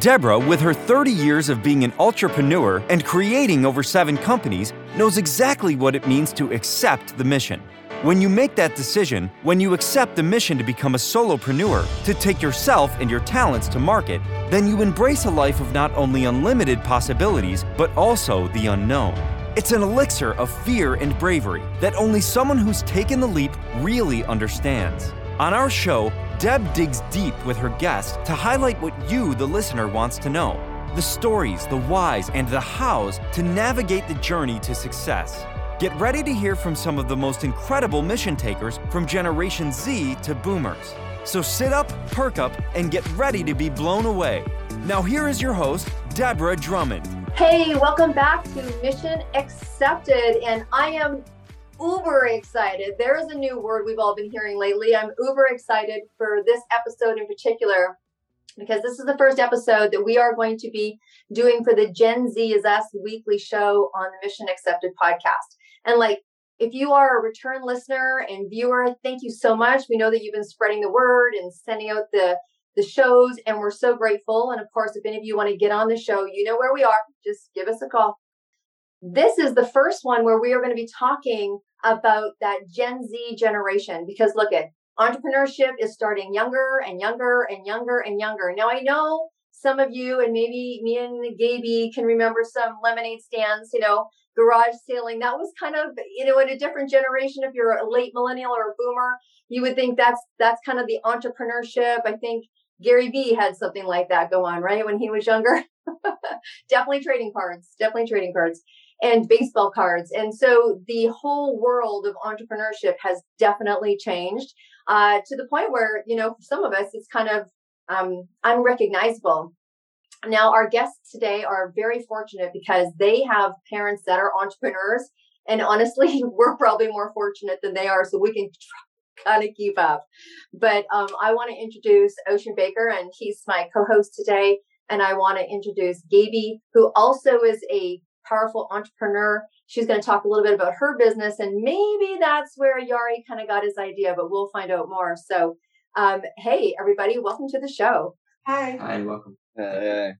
Deborah, with her 30 years of being an entrepreneur and creating over seven companies, knows exactly what it means to accept the mission. When you make that decision, when you accept the mission to become a solopreneur, to take yourself and your talents to market, then you embrace a life of not only unlimited possibilities, but also the unknown. It's an elixir of fear and bravery that only someone who's taken the leap really understands. On our show, Deb digs deep with her guests to highlight what you, the listener, wants to know the stories, the whys, and the hows to navigate the journey to success. Get ready to hear from some of the most incredible mission takers from Generation Z to Boomers. So sit up, perk up, and get ready to be blown away. Now, here is your host, Deborah Drummond. Hey, welcome back to Mission Accepted. And I am uber excited. There is a new word we've all been hearing lately. I'm uber excited for this episode in particular because this is the first episode that we are going to be doing for the Gen Z is Us weekly show on the Mission Accepted podcast. And like, if you are a return listener and viewer, thank you so much. We know that you've been spreading the word and sending out the the shows, and we're so grateful. And of course, if any of you want to get on the show, you know where we are. Just give us a call. This is the first one where we are going to be talking about that Gen Z generation because look at entrepreneurship is starting younger and younger and younger and younger. Now I know some of you and maybe me and Gaby can remember some lemonade stands, you know, garage sailing. That was kind of, you know, in a different generation. If you're a late millennial or a boomer, you would think that's that's kind of the entrepreneurship. I think Gary Vee had something like that go on, right? When he was younger. definitely trading cards, definitely trading cards and baseball cards. And so the whole world of entrepreneurship has definitely changed uh, to the point where, you know, for some of us, it's kind of um, unrecognizable. Now, our guests today are very fortunate because they have parents that are entrepreneurs. And honestly, we're probably more fortunate than they are, so we can kind of keep up. But um, I want to introduce Ocean Baker, and he's my co host today. And I want to introduce Gaby, who also is a powerful entrepreneur. She's going to talk a little bit about her business, and maybe that's where Yari kind of got his idea, but we'll find out more. So, um, hey, everybody, welcome to the show. Hi. Hi, and welcome. Hey.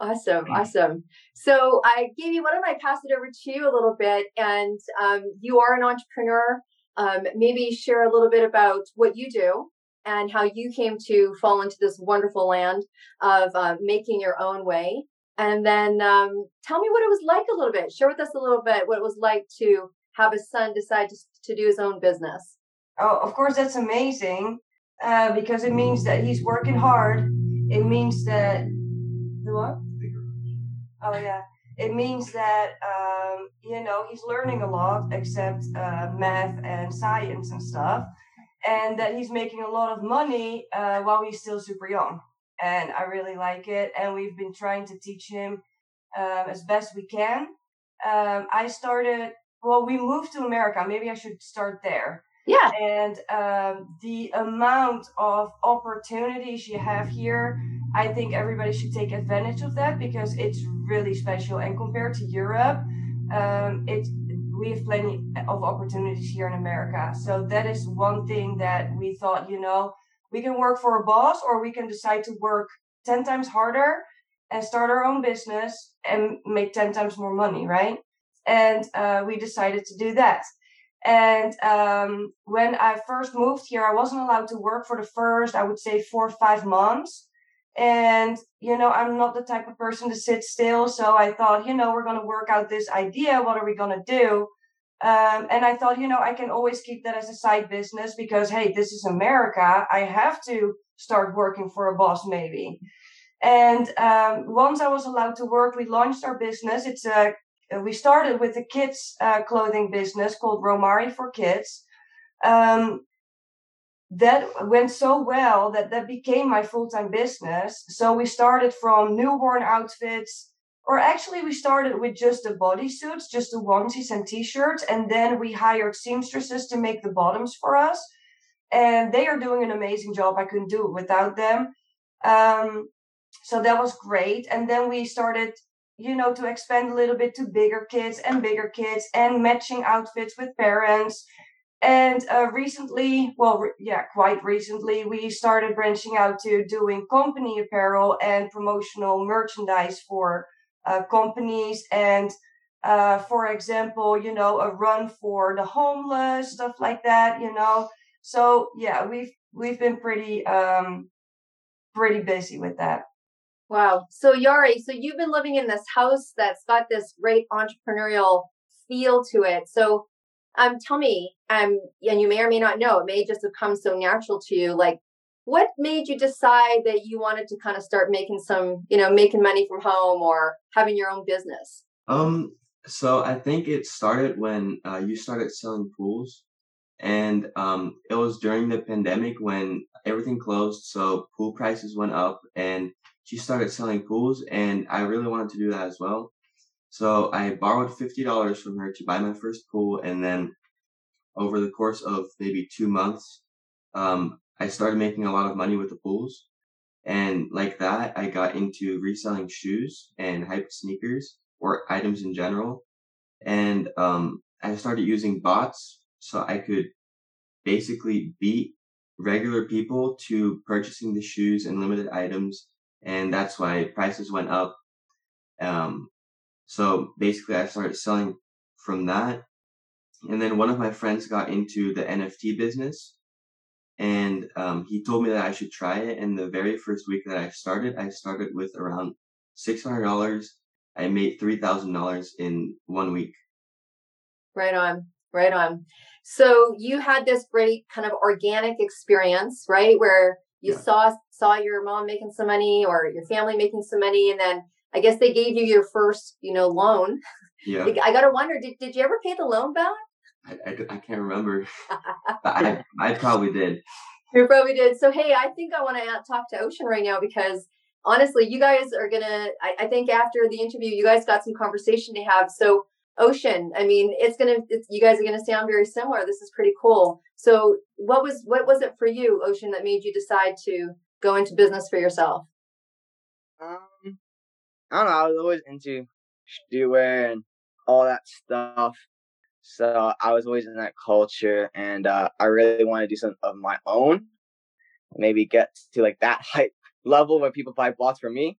Awesome, awesome. So, I gave you. Why don't I pass it over to you a little bit? And um, you are an entrepreneur. Um, maybe share a little bit about what you do and how you came to fall into this wonderful land of uh, making your own way and then um, tell me what it was like a little bit. Share with us a little bit what it was like to have a son decide to, to do his own business. Oh, of course, that's amazing uh, because it means that he's working hard. It means that the what? Oh yeah, it means that um, you know he's learning a lot, except uh, math and science and stuff, and that he's making a lot of money uh, while he's still super young and I really like it. And we've been trying to teach him um, as best we can. Um, I started, well, we moved to America. Maybe I should start there. Yeah. And um, the amount of opportunities you have here, I think everybody should take advantage of that because it's really special. And compared to Europe, um, it we have plenty of opportunities here in America. So that is one thing that we thought, you know, we can work for a boss or we can decide to work 10 times harder and start our own business and make 10 times more money, right? And uh, we decided to do that. And um, when I first moved here, I wasn't allowed to work for the first, I would say, four or five months. And, you know, I'm not the type of person to sit still. So I thought, you know, we're going to work out this idea. What are we going to do? Um, and I thought, you know, I can always keep that as a side business because, hey, this is America. I have to start working for a boss, maybe. And um, once I was allowed to work, we launched our business. It's a we started with a kids uh, clothing business called Romari for Kids. Um, that went so well that that became my full time business. So we started from newborn outfits or actually we started with just the bodysuits, just the onesies and t-shirts, and then we hired seamstresses to make the bottoms for us. And they are doing an amazing job. I couldn't do it without them. Um, so that was great. And then we started, you know, to expand a little bit to bigger kids and bigger kids and matching outfits with parents. and uh, recently, well, re- yeah, quite recently, we started branching out to doing company apparel and promotional merchandise for uh, companies. And uh, for example, you know, a run for the homeless, stuff like that, you know. So yeah, we've we've been pretty um pretty busy with that. Wow. So Yari, so you've been living in this house that's got this great entrepreneurial feel to it. So um tell me, um, and you may or may not know, it may just have come so natural to you. Like what made you decide that you wanted to kind of start making some, you know, making money from home or having your own business? Um, so I think it started when uh, you started selling pools, and um, it was during the pandemic when everything closed, so pool prices went up, and she started selling pools, and I really wanted to do that as well. So I borrowed fifty dollars from her to buy my first pool, and then over the course of maybe two months, um, I started making a lot of money with the pools. And like that, I got into reselling shoes and hype sneakers or items in general. And um, I started using bots so I could basically beat regular people to purchasing the shoes and limited items. And that's why prices went up. Um, so basically, I started selling from that. And then one of my friends got into the NFT business and um, he told me that I should try it. And the very first week that I started, I started with around six hundred dollars. I made three thousand dollars in one week. Right on, right on. So you had this great kind of organic experience, right, where you yeah. saw saw your mom making some money or your family making some money, and then I guess they gave you your first, you know, loan. Yeah. I gotta wonder, did did you ever pay the loan back? I, I, I can't remember. I, I probably did. You probably did. So, hey, I think I want to talk to Ocean right now because honestly, you guys are going to, I think after the interview, you guys got some conversation to have. So, Ocean, I mean, it's going to, you guys are going to sound very similar. This is pretty cool. So, what was, what was it for you, Ocean, that made you decide to go into business for yourself? Um, I don't know. I was always into streetwear and all that stuff. So I was always in that culture, and uh, I really want to do something of my own. Maybe get to like that hype level where people buy bots from me.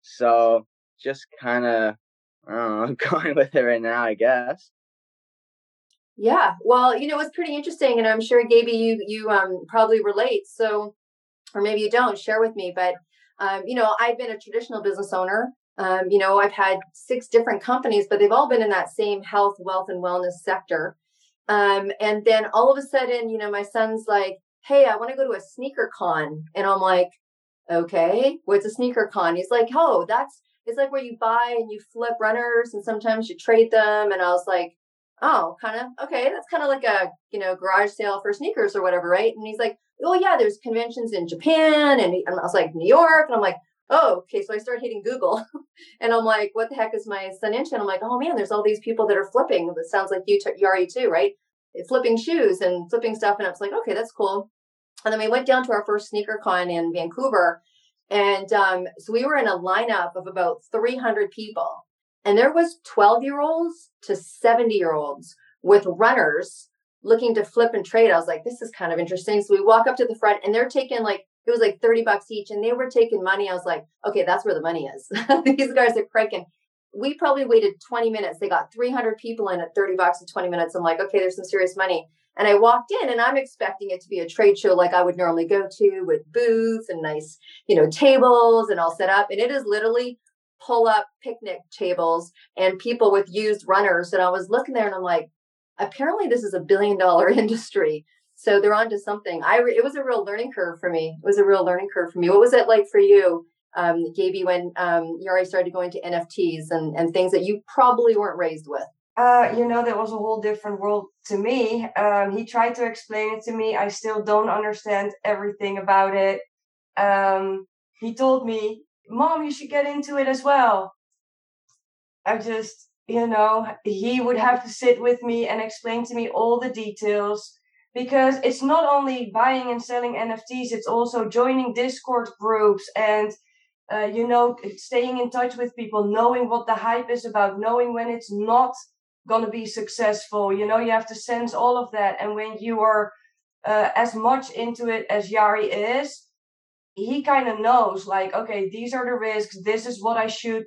So just kind of, I don't know, going with it right now, I guess. Yeah, well, you know, it's pretty interesting, and I'm sure Gaby, you you um probably relate. So, or maybe you don't. Share with me, but um, you know, I've been a traditional business owner um, you know, I've had six different companies, but they've all been in that same health, wealth, and wellness sector. Um, and then all of a sudden, you know, my son's like, Hey, I want to go to a sneaker con. And I'm like, Okay, what's a sneaker con? He's like, Oh, that's it's like where you buy and you flip runners and sometimes you trade them. And I was like, Oh, kind of okay, that's kind of like a you know garage sale for sneakers or whatever, right? And he's like, Oh yeah, there's conventions in Japan and, and I was like New York, and I'm like, oh, okay. So I start hitting Google and I'm like, what the heck is my son into? And I'm like, oh man, there's all these people that are flipping. That sounds like you, t- Yari too, right? Flipping shoes and flipping stuff. And I was like, okay, that's cool. And then we went down to our first sneaker con in Vancouver. And um, so we were in a lineup of about 300 people. And there was 12 year olds to 70 year olds with runners looking to flip and trade. I was like, this is kind of interesting. So we walk up to the front and they're taking like it was like 30 bucks each and they were taking money. I was like, okay, that's where the money is. These guys are cranking. We probably waited 20 minutes. They got 300 people in at 30 bucks in 20 minutes. I'm like, okay, there's some serious money. And I walked in and I'm expecting it to be a trade show like I would normally go to with booths and nice, you know, tables and all set up. And it is literally pull up picnic tables and people with used runners. And I was looking there and I'm like, apparently this is a billion dollar industry. So they're onto something. I re- it was a real learning curve for me. It was a real learning curve for me. What was it like for you, um, Gaby, when um, you already started going to NFTs and, and things that you probably weren't raised with? Uh, you know, that was a whole different world to me. Um, he tried to explain it to me. I still don't understand everything about it. Um, he told me, Mom, you should get into it as well. I just, you know, he would have to sit with me and explain to me all the details because it's not only buying and selling NFTs, it's also joining Discord groups and uh, you know staying in touch with people, knowing what the hype is about, knowing when it's not going to be successful. You know, you have to sense all of that. And when you are uh, as much into it as Yari is, he kind of knows like, okay, these are the risks. This is what I should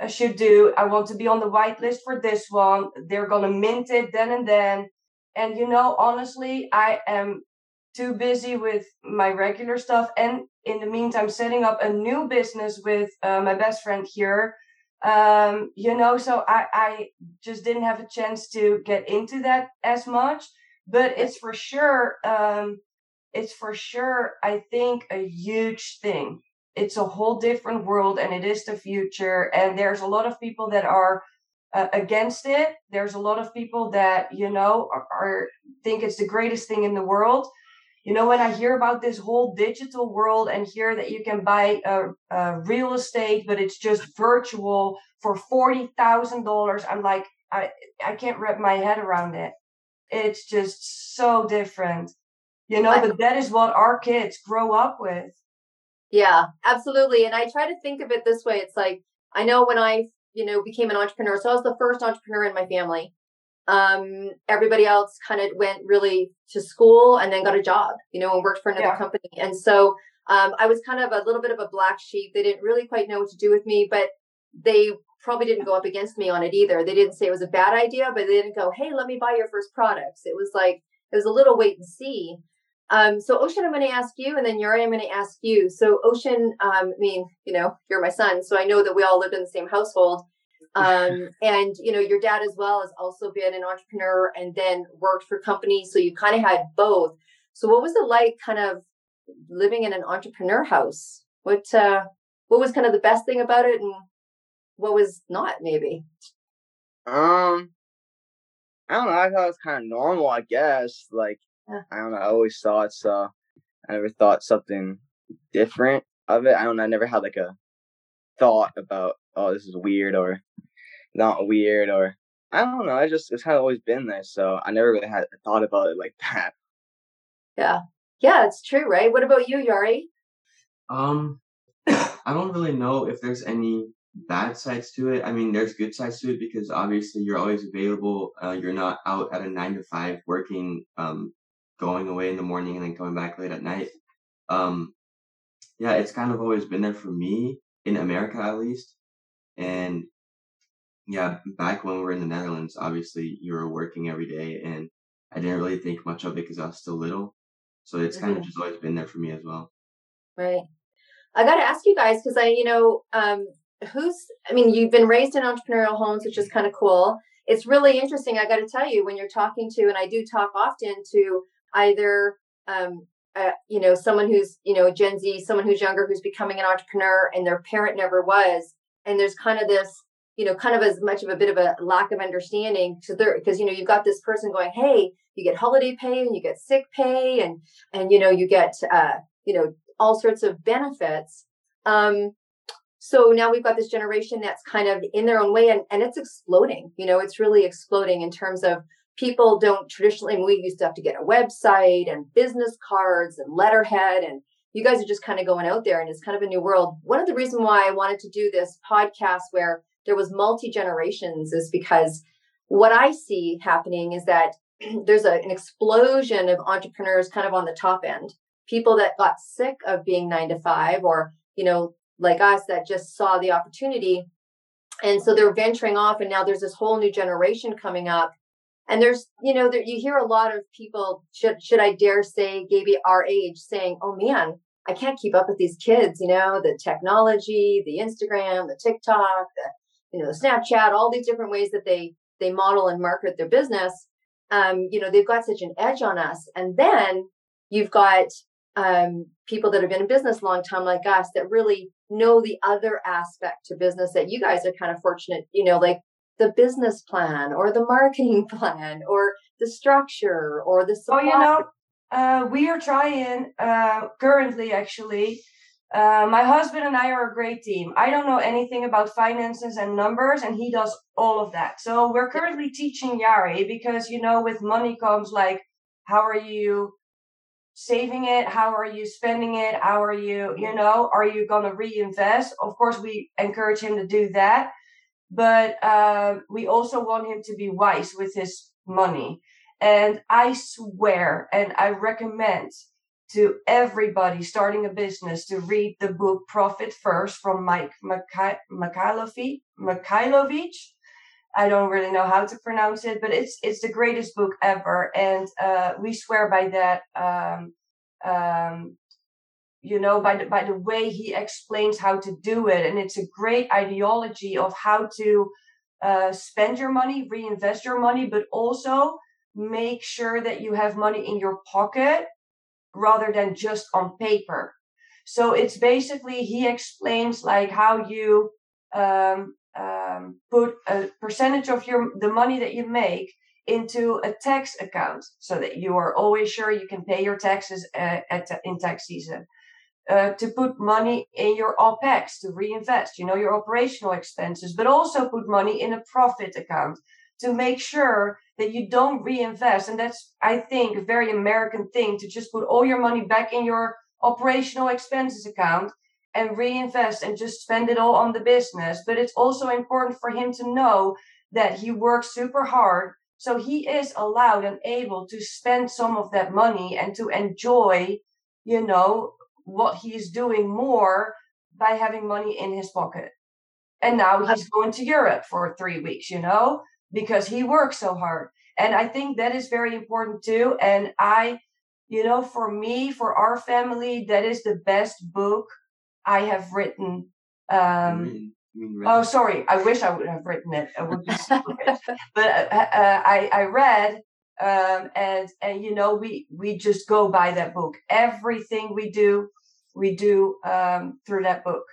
I should do. I want to be on the whitelist for this one. They're gonna mint it then and then. And you know, honestly, I am too busy with my regular stuff. And in the meantime, setting up a new business with uh, my best friend here. Um, you know, so I, I just didn't have a chance to get into that as much. But it's for sure, um, it's for sure, I think, a huge thing it's a whole different world and it is the future and there's a lot of people that are uh, against it there's a lot of people that you know are, are, think it's the greatest thing in the world you know when i hear about this whole digital world and hear that you can buy a, a real estate but it's just virtual for $40000 i'm like i i can't wrap my head around it it's just so different you know but that is what our kids grow up with yeah, absolutely. And I try to think of it this way. It's like I know when I, you know, became an entrepreneur, so I was the first entrepreneur in my family. Um, everybody else kind of went really to school and then got a job, you know, and worked for another yeah. company. And so um, I was kind of a little bit of a black sheep. They didn't really quite know what to do with me, but they probably didn't go up against me on it either. They didn't say it was a bad idea, but they didn't go, "Hey, let me buy your first products." It was like it was a little wait and see. Um, so Ocean, I'm going to ask you, and then Yari, I'm going to ask you. So Ocean, um, I mean, you know, you're my son, so I know that we all lived in the same household. Um, and you know, your dad as well has also been an entrepreneur and then worked for companies. So you kind of had both. So what was it like, kind of living in an entrepreneur house? What uh, what was kind of the best thing about it, and what was not maybe? Um, I don't know. I thought it was kind of normal. I guess like yeah. I don't know. I always saw it, so I never thought something different of it. I don't know. I never had like a thought about, oh, this is weird or not weird or I don't know. I just it's kind of always been there, so I never really had thought about it like that. Yeah, yeah, it's true, right? What about you, Yari? Um, I don't really know if there's any bad sides to it. I mean, there's good sides to it because obviously you're always available. Uh, you're not out at a nine to five working um, going away in the morning and then coming back late at night. Um, yeah, it's kind of always been there for me in America at least. And yeah, back when we were in the Netherlands, obviously you were working every day and I didn't really think much of it because I was still little. So it's mm-hmm. kind of just always been there for me as well. Right. I got to ask you guys because I, you know, um, who's, I mean, you've been raised in entrepreneurial homes, which is kind of cool. It's really interesting. I got to tell you, when you're talking to, and I do talk often to either um, uh, you know someone who's you know gen z someone who's younger who's becoming an entrepreneur and their parent never was and there's kind of this you know kind of as much of a bit of a lack of understanding because there because you know you've got this person going hey you get holiday pay and you get sick pay and and you know you get uh you know all sorts of benefits. Um so now we've got this generation that's kind of in their own way and, and it's exploding you know it's really exploding in terms of people don't traditionally we used to have to get a website and business cards and letterhead and you guys are just kind of going out there and it's kind of a new world. One of the reasons why i wanted to do this podcast where there was multi generations is because what i see happening is that there's a, an explosion of entrepreneurs kind of on the top end. People that got sick of being nine to five or you know like us that just saw the opportunity. And so they're venturing off and now there's this whole new generation coming up and there's you know there, you hear a lot of people should should i dare say maybe our age saying oh man i can't keep up with these kids you know the technology the instagram the tiktok the you know the snapchat all these different ways that they they model and market their business. Um you know they've got such an edge on us. And then you've got um people that have been in business a long time like us that really know the other aspect to business that you guys are kind of fortunate you know like the business plan or the marketing plan or the structure or the supply. Oh, you know, uh, we are trying uh, currently actually. Uh, my husband and I are a great team. I don't know anything about finances and numbers, and he does all of that. So we're currently teaching Yari because you know, with money comes like, how are you saving it? How are you spending it? How are you, you know, are you gonna reinvest? Of course, we encourage him to do that but uh, we also want him to be wise with his money. And I swear, and I recommend to everybody starting a business to read the book Profit First from Mike Michalowicz. I don't really know how to pronounce it, but it's it's the greatest book ever, and uh, we swear by that. Um, um, you know, by the by the way he explains how to do it, and it's a great ideology of how to uh, spend your money, reinvest your money, but also make sure that you have money in your pocket rather than just on paper. So it's basically he explains like how you um, um, put a percentage of your the money that you make into a tax account so that you are always sure you can pay your taxes uh, at, in tax season. Uh, to put money in your OPEX to reinvest, you know, your operational expenses, but also put money in a profit account to make sure that you don't reinvest. And that's, I think, a very American thing to just put all your money back in your operational expenses account and reinvest and just spend it all on the business. But it's also important for him to know that he works super hard. So he is allowed and able to spend some of that money and to enjoy, you know, what he's doing more by having money in his pocket. And now he's going to Europe for three weeks, you know, because he works so hard. And I think that is very important too. And I, you know, for me, for our family, that is the best book I have written. Um, oh, sorry. I wish I would have written it. It would be but uh, uh, I, I read um, and and you know we we just go by that book everything we do we do um, through that book.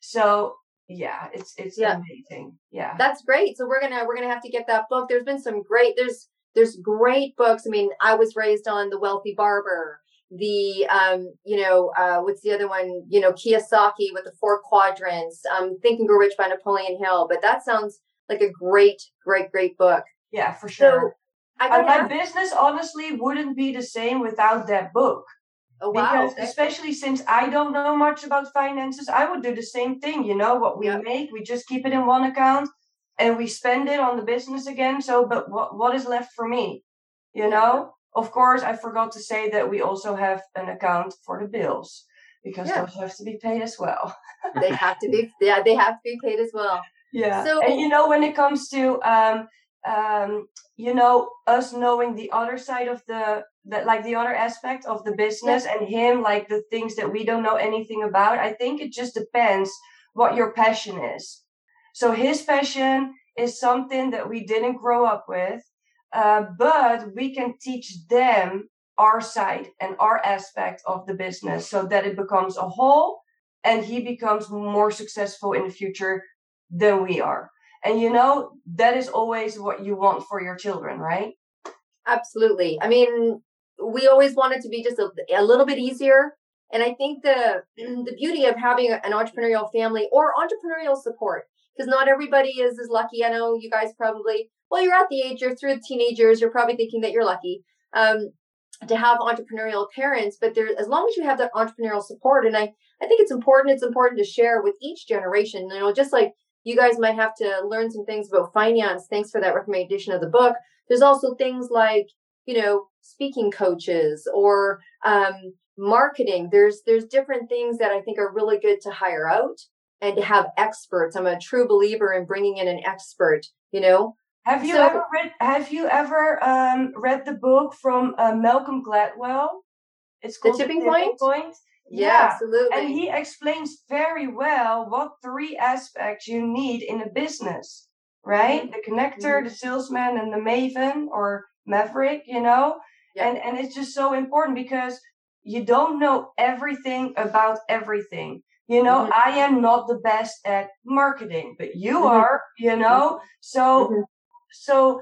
So yeah it's it's yeah. amazing. Yeah. That's great. So we're gonna we're gonna have to get that book. There's been some great there's there's great books. I mean i was raised on the wealthy barber the um you know uh what's the other one? You know kiyosaki with the four quadrants um think and grow rich by napoleon hill. But that sounds like a great great great book. Yeah for sure. So, I my ask- business honestly wouldn't be the same without that book. Oh, wow. Because especially since I don't know much about finances, I would do the same thing. You know, what we yep. make, we just keep it in one account and we spend it on the business again. So, but what, what is left for me? You know, of course, I forgot to say that we also have an account for the bills because yeah. those have to be paid as well. they have to be, yeah, they have to be paid as well. Yeah. So, and you know, when it comes to um, um, you know, us knowing the other side of the that like the other aspect of the business and him like the things that we don't know anything about. I think it just depends what your passion is. So his passion is something that we didn't grow up with, uh, but we can teach them our side and our aspect of the business so that it becomes a whole and he becomes more successful in the future than we are. And you know, that is always what you want for your children, right? Absolutely. I mean, we always want it to be just a, a little bit easier. And I think the the beauty of having an entrepreneurial family or entrepreneurial support, because not everybody is as lucky. I know you guys probably, well, you're at the age, you're through the teenagers, you're probably thinking that you're lucky um, to have entrepreneurial parents. But there, as long as you have that entrepreneurial support, and I, I think it's important. It's important to share with each generation. You know, just like you guys might have to learn some things about finance. Thanks for that recommendation of the book. There's also things like, you know, speaking coaches or um, marketing. There's there's different things that I think are really good to hire out and to have experts. I'm a true believer in bringing in an expert. You know, have you so, ever read Have you ever um, read the book from uh, Malcolm Gladwell? It's called The Tipping, the tipping Point. Point. Yeah, yeah, absolutely. And he explains very well what three aspects you need in a business, right? Mm-hmm. The connector, mm-hmm. the salesman, and the maven or maverick, you know? Yeah. And and it's just so important because you don't know everything about everything. You know, mm-hmm. I am not the best at marketing, but you mm-hmm. are, you know? So mm-hmm. so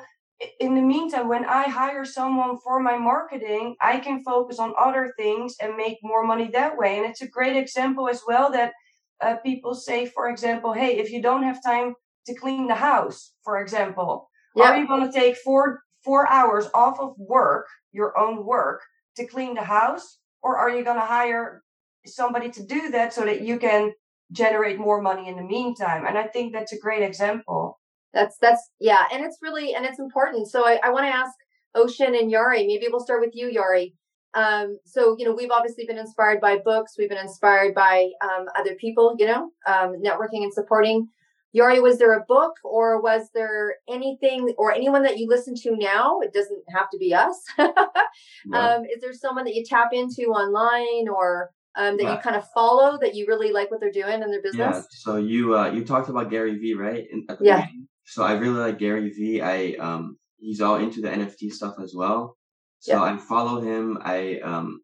in the meantime, when I hire someone for my marketing, I can focus on other things and make more money that way. And it's a great example as well that uh, people say, for example, hey, if you don't have time to clean the house, for example, yep. are you going to take four four hours off of work, your own work, to clean the house, or are you going to hire somebody to do that so that you can generate more money in the meantime? And I think that's a great example. That's that's yeah, and it's really and it's important. So I, I want to ask Ocean and Yari. Maybe we'll start with you, Yari. Um, so you know, we've obviously been inspired by books. We've been inspired by um, other people. You know, um, networking and supporting. Yari, was there a book or was there anything or anyone that you listen to now? It doesn't have to be us. no. um, is there someone that you tap into online or um, that yeah. you kind of follow that you really like what they're doing in their business? Yeah. So you uh, you talked about Gary Vee, right? In, yeah. Beginning. So I really like Gary Vee. I um he's all into the NFT stuff as well. So yeah. I follow him. I um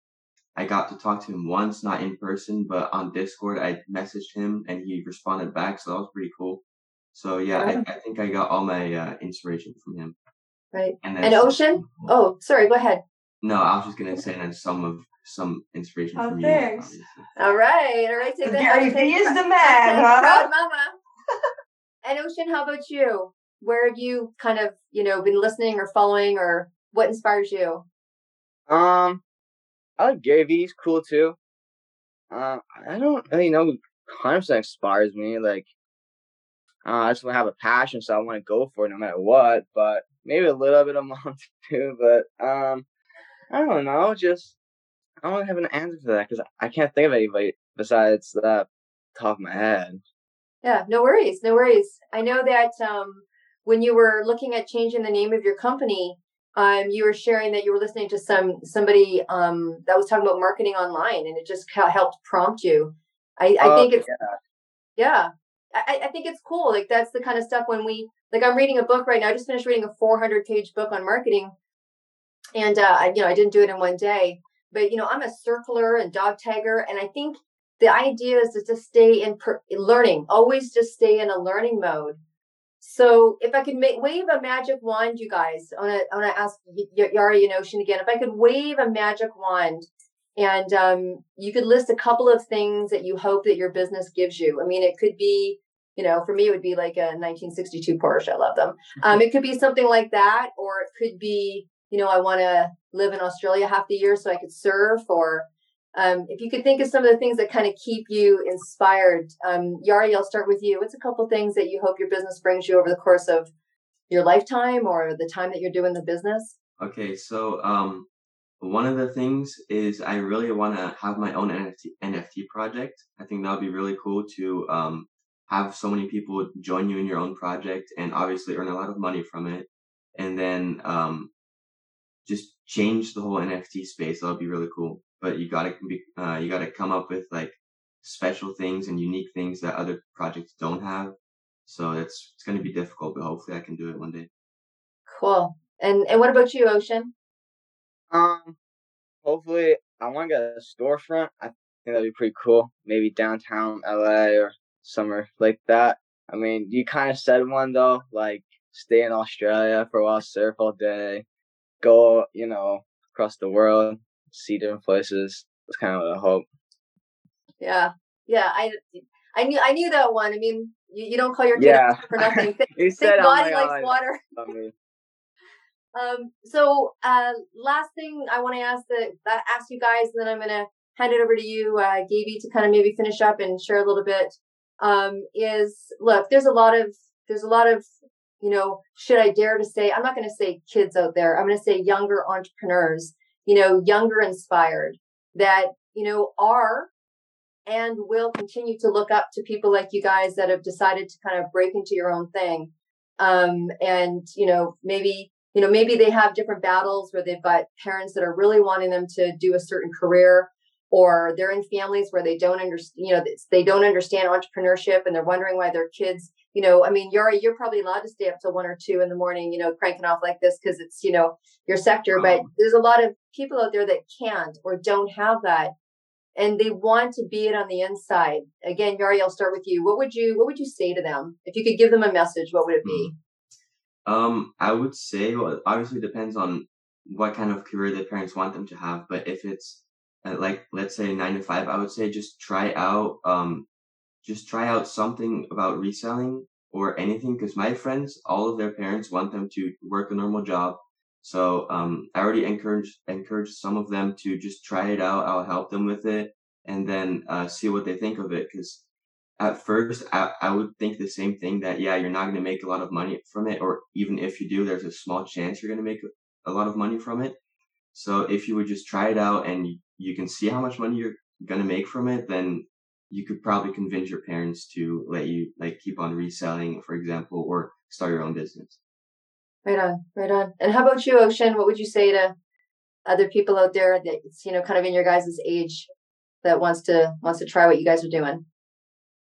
I got to talk to him once, not in person, but on Discord. I messaged him and he responded back, so that was pretty cool. So yeah, I, I think I got all my uh, inspiration from him. Right. And, and Ocean? Oh, sorry. Go ahead. No, I was just gonna say that some of some inspiration oh, from thanks. you. All right, all right. Take Gary Vee is the man, huh? Proud mama. and Ocean, how about you? Where have you kind of you know been listening or following, or what inspires you? Um, I like Gary Vee. He's cool too. Uh, I don't really know. Kind of inspires me. Like, uh, I just want to have a passion, so I want to go for it no matter what. But maybe a little bit of mom too. But um, I don't know. Just I don't have an answer for that because I can't think of anybody besides that top of my head. Yeah, no worries, no worries. I know that um, when you were looking at changing the name of your company, um, you were sharing that you were listening to some somebody um, that was talking about marketing online, and it just helped prompt you. I, I think it's yeah. yeah. I, I think it's cool. Like that's the kind of stuff when we like. I'm reading a book right now. I just finished reading a 400 page book on marketing, and uh, I, you know I didn't do it in one day. But you know I'm a circler and dog tagger, and I think the idea is to just stay in per- learning. Always just stay in a learning mode so if I could make, wave a magic wand, you guys, I want to I want to ask Yari and Ocean again. If I could wave a magic wand, and um, you could list a couple of things that you hope that your business gives you. I mean, it could be, you know, for me, it would be like a 1962 Porsche. I love them. Um, it could be something like that, or it could be, you know, I want to live in Australia half the year so I could surf, or um, if you could think of some of the things that kind of keep you inspired, um, Yari, I'll start with you. What's a couple things that you hope your business brings you over the course of your lifetime or the time that you're doing the business? Okay, so um, one of the things is I really want to have my own NFT, NFT project. I think that would be really cool to um, have so many people join you in your own project and obviously earn a lot of money from it. And then um, just change the whole NFT space. That would be really cool but you gotta be, uh, you gotta come up with like special things and unique things that other projects don't have. So it's it's gonna be difficult, but hopefully I can do it one day. Cool. And and what about you, Ocean? Um, hopefully I want to get a storefront. I think that'd be pretty cool. Maybe downtown LA or somewhere like that. I mean, you kind of said one though, like stay in Australia for a while, surf all day, go, you know, across the world see different places. That's kind of what I hope. Yeah, yeah. I I knew I knew that one. I mean, you, you don't call your kid yeah. for nothing. he said, God likes water. um. So, uh, last thing I want to ask the that ask you guys, and then I'm gonna hand it over to you, uh, Gaby, to kind of maybe finish up and share a little bit. Um, is look, there's a lot of there's a lot of you know, should I dare to say? I'm not going to say kids out there. I'm going to say younger entrepreneurs you know, younger inspired that, you know, are and will continue to look up to people like you guys that have decided to kind of break into your own thing. Um, and, you know, maybe, you know, maybe they have different battles where they've got parents that are really wanting them to do a certain career or they're in families where they don't understand, you know, they don't understand entrepreneurship and they're wondering why their kids you know, I mean, Yari, you're probably allowed to stay up till one or two in the morning, you know, cranking off like this because it's, you know, your sector. But um, there's a lot of people out there that can't or don't have that. And they want to be it on the inside. Again, Yari, I'll start with you. What would you what would you say to them? If you could give them a message, what would it be? Hmm. Um, I would say well, obviously depends on what kind of career the parents want them to have. But if it's uh, like let's say nine to five, I would say just try out um just try out something about reselling or anything because my friends all of their parents want them to work a normal job. So um, i already encourage encourage some of them to just try it out. I'll help them with it and then uh, see what they think of it because at first I, I would think the same thing that yeah you're not going to make a lot of money from it or even if you do there's a small chance you're going to make a lot of money from it. So if you would just try it out and you can see how much money you're going to make from it then you could probably convince your parents to let you like keep on reselling for example or start your own business right on right on and how about you ocean what would you say to other people out there that's you know kind of in your guys' age that wants to wants to try what you guys are doing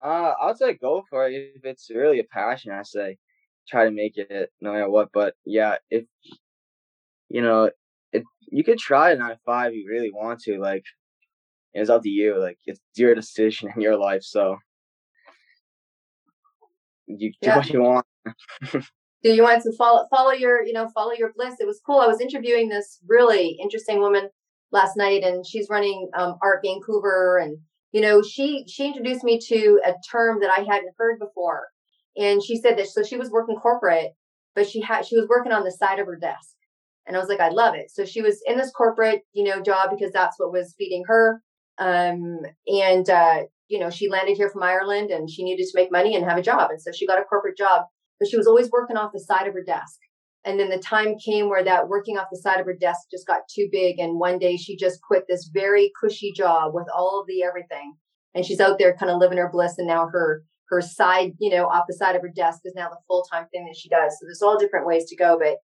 uh, I would say go for it if it's really a passion. I say try to make it no matter what. But yeah, if you know, if you could try a nine to five, you really want to. Like, it's up to you. Like, it's your decision in your life. So you do yeah. what you want. do you want to follow follow your you know follow your bliss? It was cool. I was interviewing this really interesting woman last night, and she's running um, Art Vancouver and you know she she introduced me to a term that i hadn't heard before and she said that so she was working corporate but she had she was working on the side of her desk and i was like i love it so she was in this corporate you know job because that's what was feeding her um and uh you know she landed here from ireland and she needed to make money and have a job and so she got a corporate job but she was always working off the side of her desk and then the time came where that working off the side of her desk just got too big. And one day she just quit this very cushy job with all of the everything. And she's out there kind of living her bliss. And now her her side, you know, off the side of her desk is now the full time thing that she does. So there's all different ways to go. But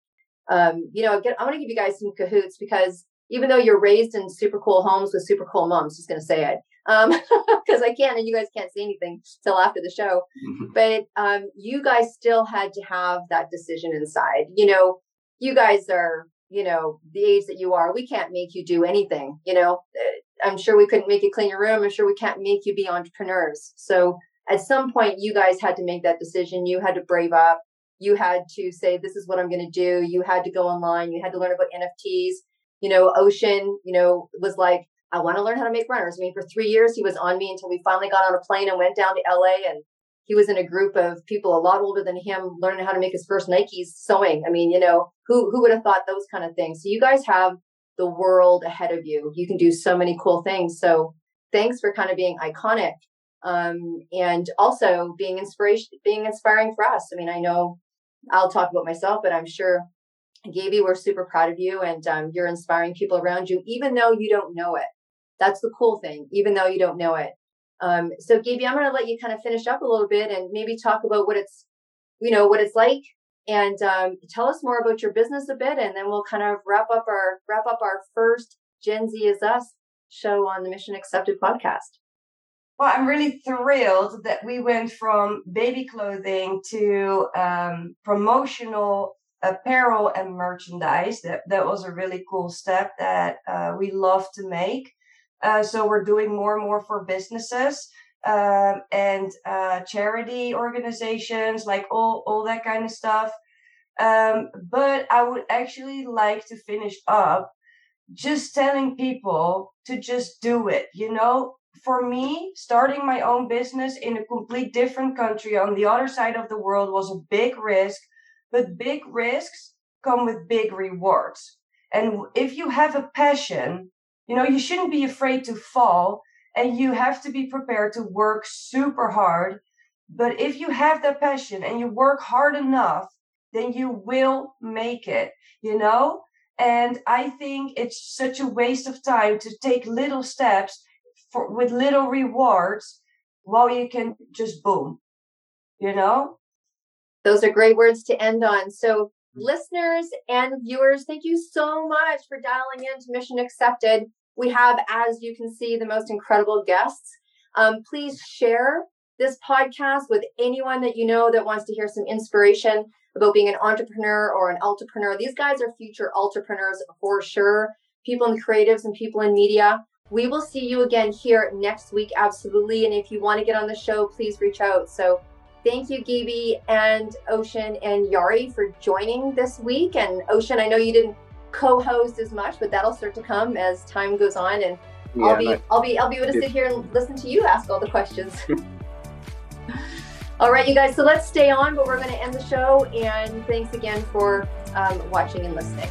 um, you know, again, I want to give you guys some cahoots because even though you're raised in super cool homes with super cool moms, just gonna say it um because i can't and you guys can't say anything till after the show mm-hmm. but um you guys still had to have that decision inside. You know you guys are you know the age that you are. We can't make you do anything you know? Uh, i'm sure we couldn't make you clean your room. I'm sure we can't make you be entrepreneurs. So at some point you guys had to make that decision. You had to brave up. You had to say this is what i'm going to do. You had to go online. You had to learn about nfts you know ocean you know was like I want to learn how to make runners. I mean, for three years, he was on me until we finally got on a plane and went down to LA. And he was in a group of people a lot older than him learning how to make his first Nikes sewing. I mean, you know, who, who would have thought those kind of things? So you guys have the world ahead of you. You can do so many cool things. So thanks for kind of being iconic. Um, and also being inspiration, being inspiring for us. I mean, I know I'll talk about myself, but I'm sure Gaby, we're super proud of you and um, you're inspiring people around you, even though you don't know it. That's the cool thing, even though you don't know it. Um, so Gaby, I'm going to let you kind of finish up a little bit and maybe talk about what it's, you know, what it's like and um, tell us more about your business a bit. And then we'll kind of wrap up our, wrap up our first Gen Z is us show on the Mission Accepted podcast. Well, I'm really thrilled that we went from baby clothing to um, promotional apparel and merchandise. That that was a really cool step that uh, we love to make. Uh, so we're doing more and more for businesses um, and uh, charity organizations, like all all that kind of stuff. Um, but I would actually like to finish up just telling people to just do it. You know, for me, starting my own business in a complete different country on the other side of the world was a big risk, but big risks come with big rewards. And if you have a passion you know, you shouldn't be afraid to fall and you have to be prepared to work super hard. But if you have that passion and you work hard enough, then you will make it, you know? And I think it's such a waste of time to take little steps for, with little rewards while you can just boom, you know? Those are great words to end on. So listeners and viewers, thank you so much for dialing in to Mission Accepted. We have, as you can see, the most incredible guests. Um, please share this podcast with anyone that you know that wants to hear some inspiration about being an entrepreneur or an entrepreneur. These guys are future entrepreneurs for sure, people in creatives and people in media. We will see you again here next week, absolutely. And if you want to get on the show, please reach out. So thank you, Gaby and Ocean and Yari for joining this week. And Ocean, I know you didn't co-host as much, but that'll start to come as time goes on, and yeah, I'll be I'll be I'll be able to sit here and listen to you ask all the questions. all right, you guys. So let's stay on, but we're going to end the show. And thanks again for um, watching and listening.